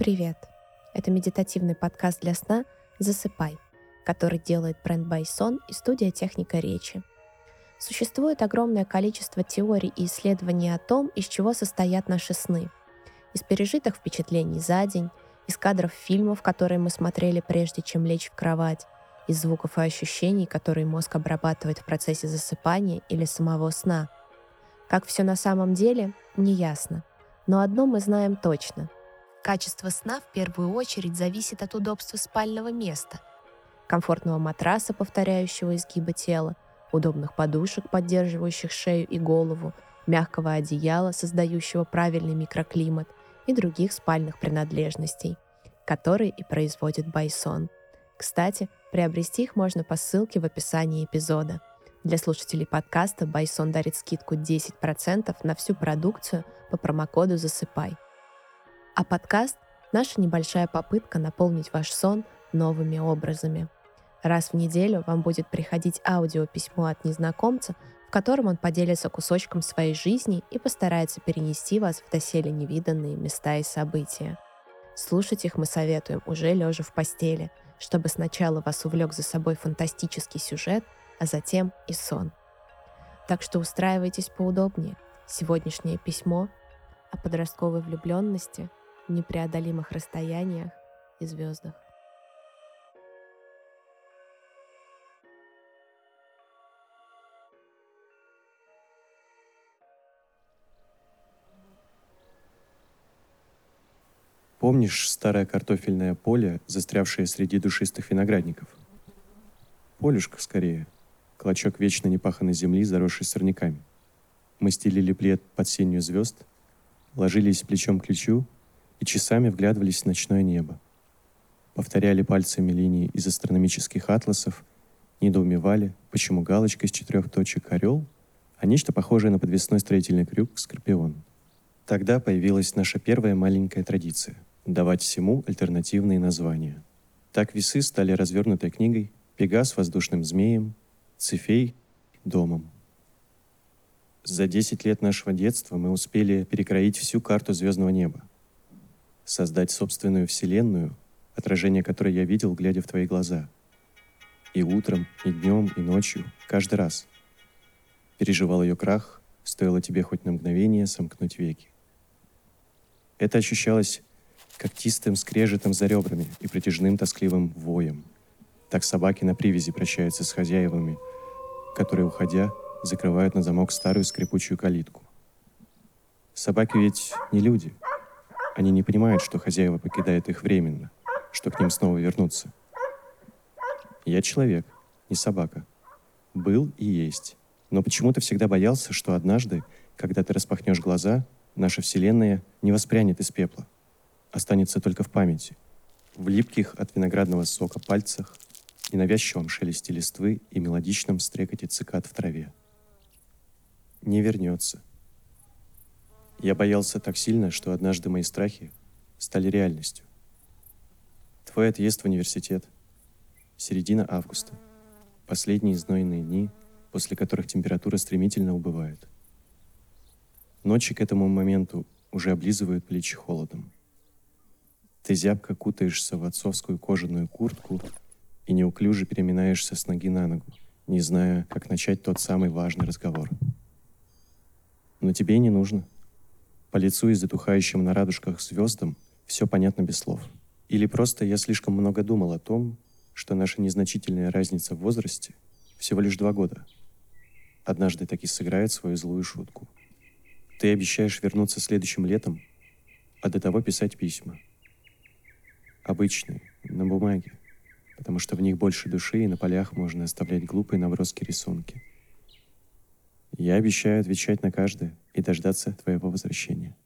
Привет! Это медитативный подкаст для сна «Засыпай», который делает бренд Байсон и студия «Техника речи». Существует огромное количество теорий и исследований о том, из чего состоят наши сны. Из пережитых впечатлений за день, из кадров фильмов, которые мы смотрели прежде, чем лечь в кровать, из звуков и ощущений, которые мозг обрабатывает в процессе засыпания или самого сна. Как все на самом деле, неясно. Но одно мы знаем точно — Качество сна в первую очередь зависит от удобства спального места, комфортного матраса, повторяющего изгибы тела, удобных подушек, поддерживающих шею и голову, мягкого одеяла, создающего правильный микроклимат и других спальных принадлежностей, которые и производит Байсон. Кстати, приобрести их можно по ссылке в описании эпизода. Для слушателей подкаста Байсон дарит скидку 10% на всю продукцию по промокоду «Засыпай». А подкаст — наша небольшая попытка наполнить ваш сон новыми образами. Раз в неделю вам будет приходить аудиописьмо от незнакомца, в котором он поделится кусочком своей жизни и постарается перенести вас в доселе невиданные места и события. Слушать их мы советуем уже лежа в постели, чтобы сначала вас увлек за собой фантастический сюжет, а затем и сон. Так что устраивайтесь поудобнее. Сегодняшнее письмо о подростковой влюбленности – непреодолимых расстояниях и звездах. Помнишь старое картофельное поле, застрявшее среди душистых виноградников? Полюшка, скорее. Клочок вечно непаханной земли, заросший сорняками. Мы стелили плед под сенью звезд, ложились плечом к плечу и часами вглядывались в ночное небо. Повторяли пальцами линии из астрономических атласов, недоумевали, почему галочка из четырех точек орел, а нечто похожее на подвесной строительный крюк — скорпион. Тогда появилась наша первая маленькая традиция — давать всему альтернативные названия. Так весы стали развернутой книгой, Пегас — воздушным змеем, Цефей — домом. За 10 лет нашего детства мы успели перекроить всю карту звездного неба создать собственную вселенную, отражение которой я видел, глядя в твои глаза. И утром, и днем, и ночью, каждый раз. Переживал ее крах, стоило тебе хоть на мгновение сомкнуть веки. Это ощущалось когтистым скрежетом за ребрами и протяжным тоскливым воем. Так собаки на привязи прощаются с хозяевами, которые, уходя, закрывают на замок старую скрипучую калитку. Собаки ведь не люди — они не понимают, что хозяева покидают их временно, что к ним снова вернутся. Я человек, не собака. Был и есть. Но почему-то всегда боялся, что однажды, когда ты распахнешь глаза, наша Вселенная не воспрянет из пепла. Останется только в памяти. В липких от виноградного сока пальцах, ненавязчивом шелесте листвы и мелодичном стрекоте цикад в траве. Не вернется — я боялся так сильно, что однажды мои страхи стали реальностью. Твой отъезд в университет. Середина августа. Последние знойные дни, после которых температура стремительно убывает. Ночи к этому моменту уже облизывают плечи холодом. Ты зябко кутаешься в отцовскую кожаную куртку и неуклюже переминаешься с ноги на ногу, не зная, как начать тот самый важный разговор. Но тебе не нужно — по лицу и затухающим на радужках звездам все понятно без слов. Или просто я слишком много думал о том, что наша незначительная разница в возрасте всего лишь два года. Однажды таки сыграет свою злую шутку. Ты обещаешь вернуться следующим летом, а до того писать письма. Обычные, на бумаге, потому что в них больше души, и на полях можно оставлять глупые наброски рисунки. Я обещаю отвечать на каждое и дождаться твоего возвращения.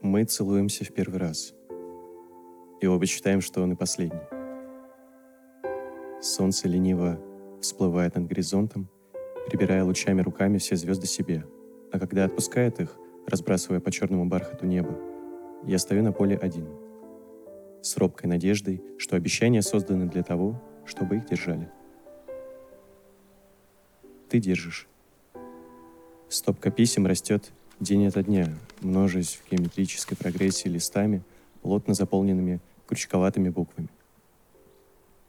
Мы целуемся в первый раз. И оба считаем, что он и последний. Солнце лениво всплывает над горизонтом, прибирая лучами руками все звезды себе. А когда отпускает их, разбрасывая по черному бархату неба, я стою на поле один. С робкой надеждой, что обещания созданы для того, чтобы их держали. ты держишь. Стопка писем растет день ото дня, множась в геометрической прогрессии листами, плотно заполненными крючковатыми буквами.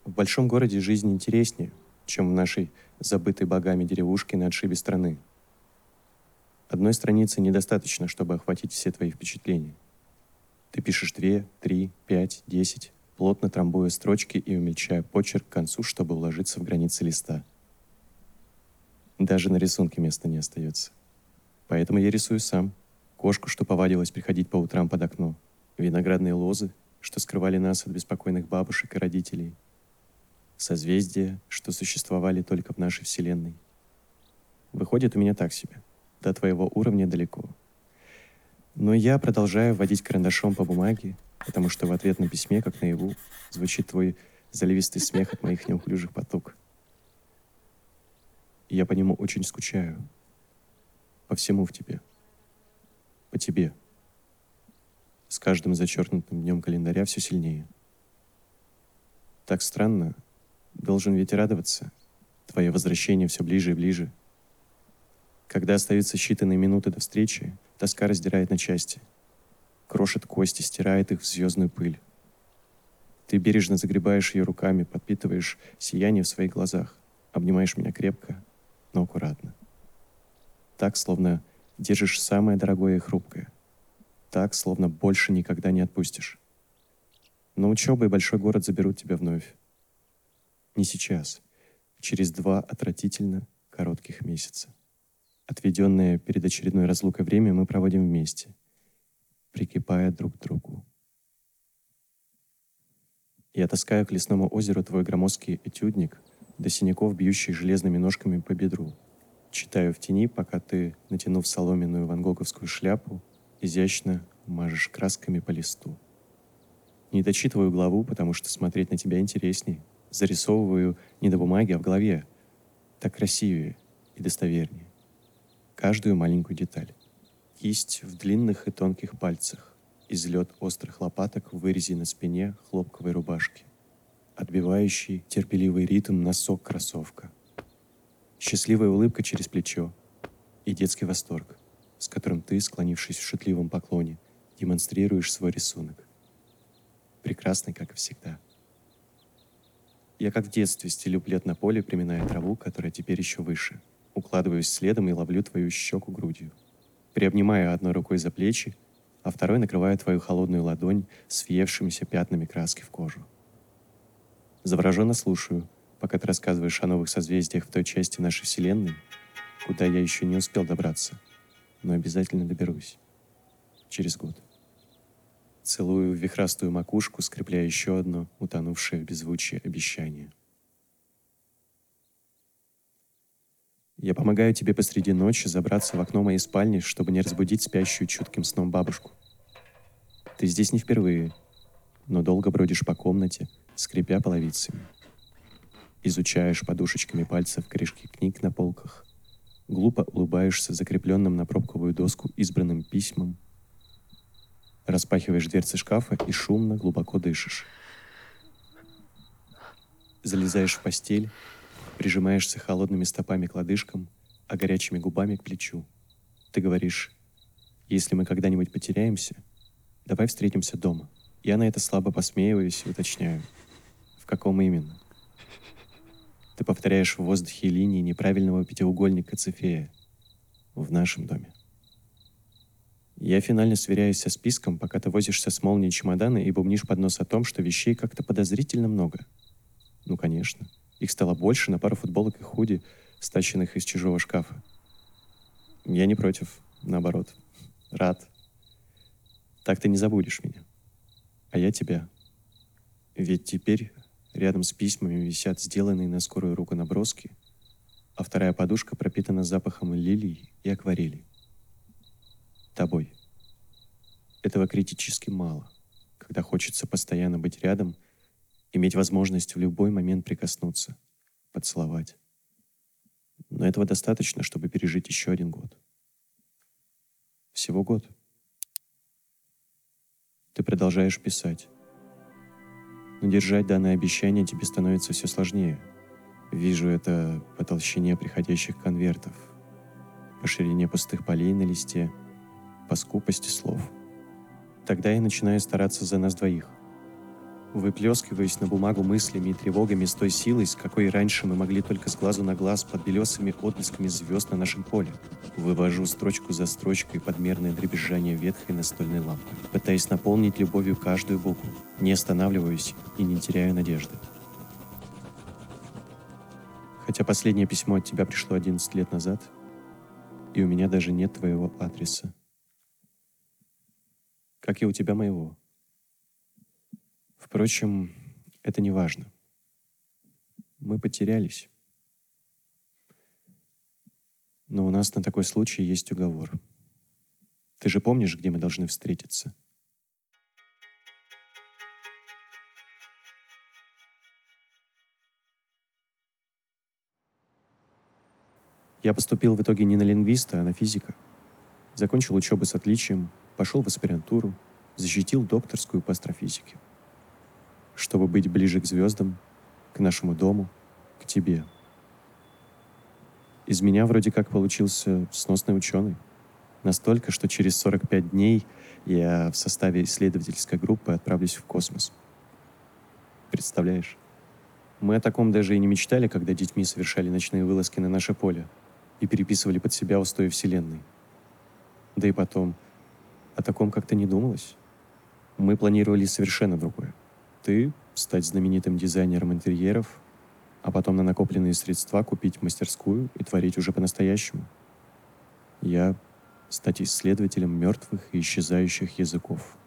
В большом городе жизнь интереснее, чем в нашей забытой богами деревушке на отшибе страны. Одной страницы недостаточно, чтобы охватить все твои впечатления. Ты пишешь две, три, пять, десять, плотно трамбуя строчки и умельчая почерк к концу, чтобы уложиться в границы листа. Даже на рисунке места не остается. Поэтому я рисую сам. Кошку, что повадилась приходить по утрам под окно. Виноградные лозы, что скрывали нас от беспокойных бабушек и родителей. Созвездия, что существовали только в нашей Вселенной. Выходит у меня так себе. До твоего уровня далеко. Но я продолжаю водить карандашом по бумаге, потому что в ответ на письме, как наяву, звучит твой заливистый смех от моих неуклюжих поток. И я по нему очень скучаю. По всему в тебе. По тебе. С каждым зачеркнутым днем календаря все сильнее. Так странно. Должен ведь радоваться. Твое возвращение все ближе и ближе. Когда остаются считанные минуты до встречи, тоска раздирает на части — крошит кости, стирает их в звездную пыль. Ты бережно загребаешь ее руками, подпитываешь сияние в своих глазах, обнимаешь меня крепко, но аккуратно. Так, словно держишь самое дорогое и хрупкое. Так, словно больше никогда не отпустишь. Но учеба и большой город заберут тебя вновь. Не сейчас, через два отвратительно коротких месяца. Отведенное перед очередной разлукой время мы проводим вместе — прикипая друг к другу. Я таскаю к лесному озеру твой громоздкий этюдник, до синяков, бьющий железными ножками по бедру. Читаю в тени, пока ты, натянув соломенную вангоговскую шляпу, изящно мажешь красками по листу. Не дочитываю главу, потому что смотреть на тебя интересней. Зарисовываю не до бумаги, а в голове. Так красивее и достовернее. Каждую маленькую деталь. Кисть в длинных и тонких пальцах, излет острых лопаток в вырезе на спине хлопковой рубашки, отбивающий терпеливый ритм носок-кроссовка, счастливая улыбка через плечо и детский восторг, с которым ты, склонившись в шутливом поклоне, демонстрируешь свой рисунок. Прекрасный, как и всегда. Я как в детстве стелю плед на поле, приминая траву, которая теперь еще выше. Укладываюсь следом и ловлю твою щеку грудью приобнимая одной рукой за плечи, а второй накрывая твою холодную ладонь с въевшимися пятнами краски в кожу. Завороженно слушаю, пока ты рассказываешь о новых созвездиях в той части нашей Вселенной, куда я еще не успел добраться, но обязательно доберусь. Через год. Целую вихрастую макушку, скрепляя еще одно утонувшее в беззвучие обещание — Я помогаю тебе посреди ночи забраться в окно моей спальни, чтобы не разбудить спящую чутким сном бабушку. Ты здесь не впервые, но долго бродишь по комнате, скрипя половицами. Изучаешь подушечками пальцев корешки книг на полках, глупо улыбаешься закрепленным на пробковую доску избранным письмом, распахиваешь дверцы шкафа и шумно глубоко дышишь. Залезаешь в постель Прижимаешься холодными стопами к лодыжкам, а горячими губами к плечу. Ты говоришь, если мы когда-нибудь потеряемся, давай встретимся дома. Я на это слабо посмеиваюсь и уточняю. В каком именно? Ты повторяешь в воздухе линии неправильного пятиугольника Цефея. В нашем доме. Я финально сверяюсь со списком, пока ты возишься с молнией чемодана и бубнишь под нос о том, что вещей как-то подозрительно много. Ну, конечно. Их стало больше на пару футболок и худи, стащенных из чужого шкафа. Я не против, наоборот. Рад. Так ты не забудешь меня. А я тебя. Ведь теперь рядом с письмами висят сделанные на скорую руку наброски, а вторая подушка пропитана запахом лилий и акварелей. Тобой. Этого критически мало, когда хочется постоянно быть рядом — иметь возможность в любой момент прикоснуться, поцеловать. Но этого достаточно, чтобы пережить еще один год. Всего год. Ты продолжаешь писать. Но держать данное обещание тебе становится все сложнее. Вижу это по толщине приходящих конвертов, по ширине пустых полей на листе, по скупости слов. Тогда я начинаю стараться за нас двоих — выплескиваясь на бумагу мыслями и тревогами с той силой, с какой раньше мы могли только с глазу на глаз под белесыми отблесками звезд на нашем поле. Вывожу строчку за строчкой подмерное дребезжание ветхой настольной лампы, пытаясь наполнить любовью каждую букву, не останавливаюсь и не теряю надежды. Хотя последнее письмо от тебя пришло 11 лет назад, и у меня даже нет твоего адреса. Как и у тебя моего. Впрочем, это не важно. Мы потерялись. Но у нас на такой случай есть уговор. Ты же помнишь, где мы должны встретиться? Я поступил в итоге не на лингвиста, а на физика. Закончил учебу с отличием, пошел в аспирантуру, защитил докторскую по астрофизике чтобы быть ближе к звездам, к нашему дому, к тебе. Из меня вроде как получился сносный ученый. Настолько, что через 45 дней я в составе исследовательской группы отправлюсь в космос. Представляешь? Мы о таком даже и не мечтали, когда детьми совершали ночные вылазки на наше поле и переписывали под себя устои Вселенной. Да и потом, о таком как-то не думалось. Мы планировали совершенно другое ты стать знаменитым дизайнером интерьеров, а потом на накопленные средства купить мастерскую и творить уже по-настоящему. Я стать исследователем мертвых и исчезающих языков,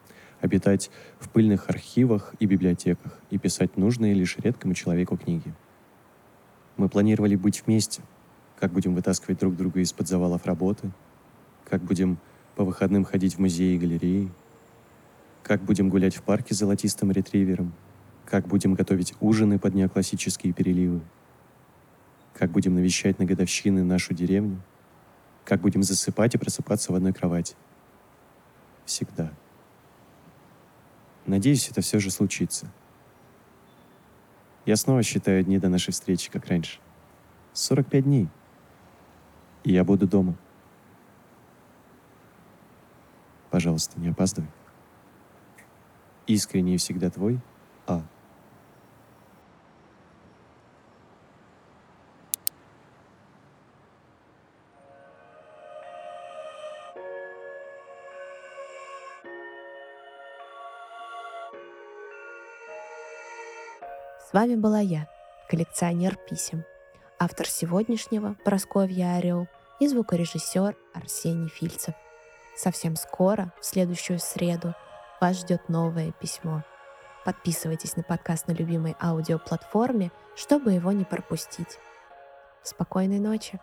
обитать в пыльных архивах и библиотеках и писать нужные лишь редкому человеку книги. Мы планировали быть вместе, как будем вытаскивать друг друга из-под завалов работы, как будем по выходным ходить в музеи и галереи, как будем гулять в парке с золотистым ретривером, как будем готовить ужины под неоклассические переливы, как будем навещать на годовщины нашу деревню, как будем засыпать и просыпаться в одной кровати. Всегда. Надеюсь, это все же случится. Я снова считаю дни до нашей встречи, как раньше. 45 дней. И я буду дома. Пожалуйста, не опаздывай. Искренне всегда твой А. С вами была я, коллекционер писем, автор сегодняшнего Просковья Орел и звукорежиссер Арсений Фильцев. Совсем скоро, в следующую среду, вас ждет новое письмо. Подписывайтесь на подкаст на любимой аудиоплатформе, чтобы его не пропустить. Спокойной ночи!